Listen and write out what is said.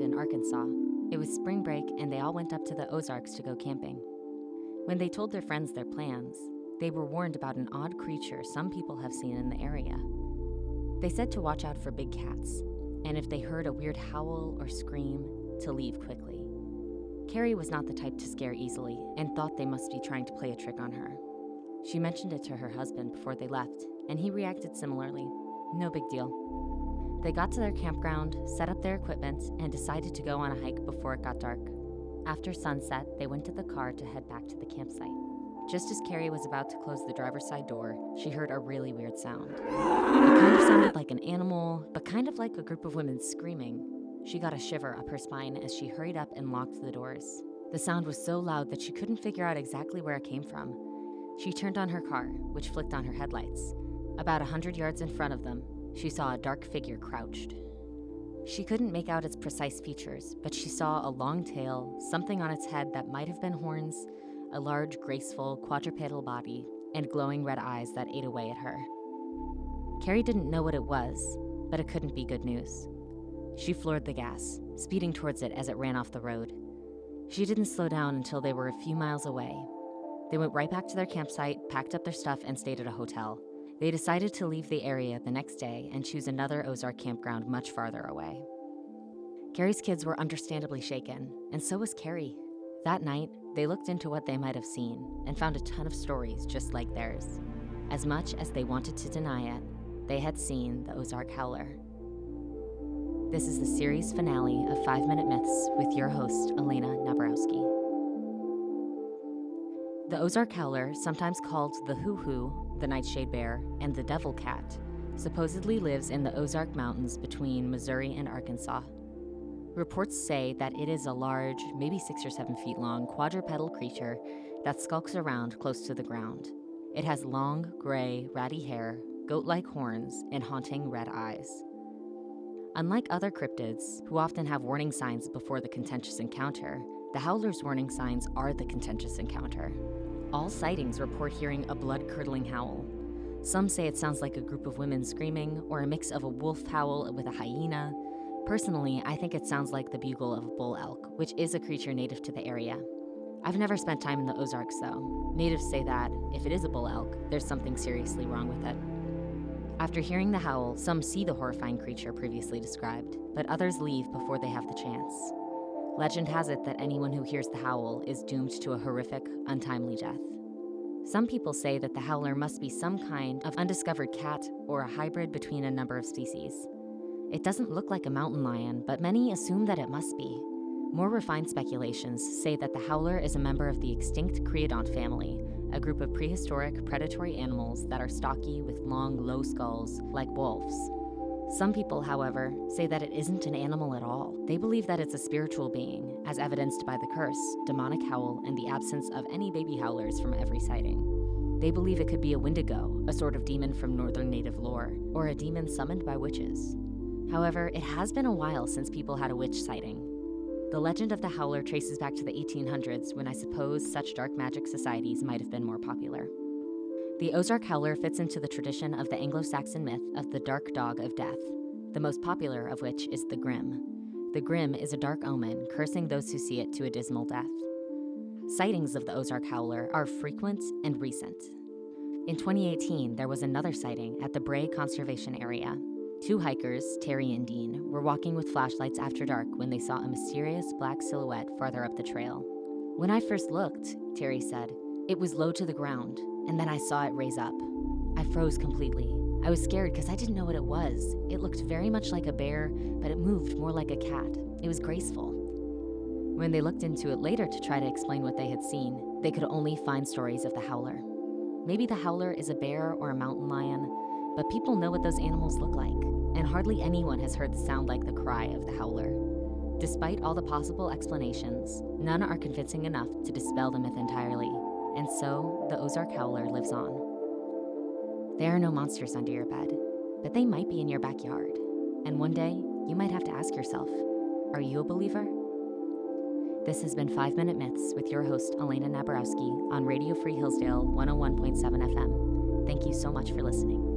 in Arkansas. It was spring break, and they all went up to the Ozarks to go camping. When they told their friends their plans, they were warned about an odd creature some people have seen in the area. They said to watch out for big cats, and if they heard a weird howl or scream, to leave quickly. Carrie was not the type to scare easily and thought they must be trying to play a trick on her. She mentioned it to her husband before they left, and he reacted similarly. No big deal. They got to their campground, set up their equipment, and decided to go on a hike before it got dark. After sunset, they went to the car to head back to the campsite. Just as Carrie was about to close the driver's side door, she heard a really weird sound. It kind of sounded like an animal, but kind of like a group of women screaming. She got a shiver up her spine as she hurried up and locked the doors. The sound was so loud that she couldn't figure out exactly where it came from. She turned on her car, which flicked on her headlights. About a hundred yards in front of them, she saw a dark figure crouched. She couldn't make out its precise features, but she saw a long tail, something on its head that might have been horns, a large, graceful, quadrupedal body, and glowing red eyes that ate away at her. Carrie didn't know what it was, but it couldn't be good news. She floored the gas, speeding towards it as it ran off the road. She didn't slow down until they were a few miles away. They went right back to their campsite, packed up their stuff, and stayed at a hotel. They decided to leave the area the next day and choose another Ozark campground much farther away. Carrie's kids were understandably shaken, and so was Carrie. That night, they looked into what they might have seen and found a ton of stories just like theirs. As much as they wanted to deny it, they had seen the Ozark Howler. This is the series finale of 5 Minute Myths with your host, Elena Nabrowski. The Ozark Howler, sometimes called the Hoo Hoo, the Nightshade Bear, and the Devil Cat, supposedly lives in the Ozark Mountains between Missouri and Arkansas. Reports say that it is a large, maybe six or seven feet long, quadrupedal creature that skulks around close to the ground. It has long, gray, ratty hair, goat like horns, and haunting red eyes. Unlike other cryptids, who often have warning signs before the contentious encounter, the howler's warning signs are the contentious encounter. All sightings report hearing a blood curdling howl. Some say it sounds like a group of women screaming, or a mix of a wolf howl with a hyena. Personally, I think it sounds like the bugle of a bull elk, which is a creature native to the area. I've never spent time in the Ozarks, though. Natives say that, if it is a bull elk, there's something seriously wrong with it. After hearing the howl, some see the horrifying creature previously described, but others leave before they have the chance. Legend has it that anyone who hears the howl is doomed to a horrific, untimely death. Some people say that the howler must be some kind of undiscovered cat or a hybrid between a number of species. It doesn't look like a mountain lion, but many assume that it must be. More refined speculations say that the howler is a member of the extinct Creodont family, a group of prehistoric predatory animals that are stocky with long, low skulls, like wolves. Some people, however, say that it isn't an animal at all. They believe that it's a spiritual being, as evidenced by the curse, demonic howl, and the absence of any baby howlers from every sighting. They believe it could be a wendigo, a sort of demon from northern native lore, or a demon summoned by witches. However, it has been a while since people had a witch sighting, the legend of the Howler traces back to the 1800s when I suppose such dark magic societies might have been more popular. The Ozark Howler fits into the tradition of the Anglo Saxon myth of the dark dog of death, the most popular of which is the Grim. The Grim is a dark omen, cursing those who see it to a dismal death. Sightings of the Ozark Howler are frequent and recent. In 2018, there was another sighting at the Bray Conservation Area, Two hikers, Terry and Dean, were walking with flashlights after dark when they saw a mysterious black silhouette farther up the trail. When I first looked, Terry said, it was low to the ground, and then I saw it raise up. I froze completely. I was scared because I didn't know what it was. It looked very much like a bear, but it moved more like a cat. It was graceful. When they looked into it later to try to explain what they had seen, they could only find stories of the howler. Maybe the howler is a bear or a mountain lion, but people know what those animals look like, and hardly anyone has heard the sound like the cry of the howler. Despite all the possible explanations, none are convincing enough to dispel the myth entirely, and so the Ozark Howler lives on. There are no monsters under your bed, but they might be in your backyard, and one day you might have to ask yourself Are you a believer? This has been 5 Minute Myths with your host, Elena Nabrowski, on Radio Free Hillsdale 101.7 FM. Thank you so much for listening.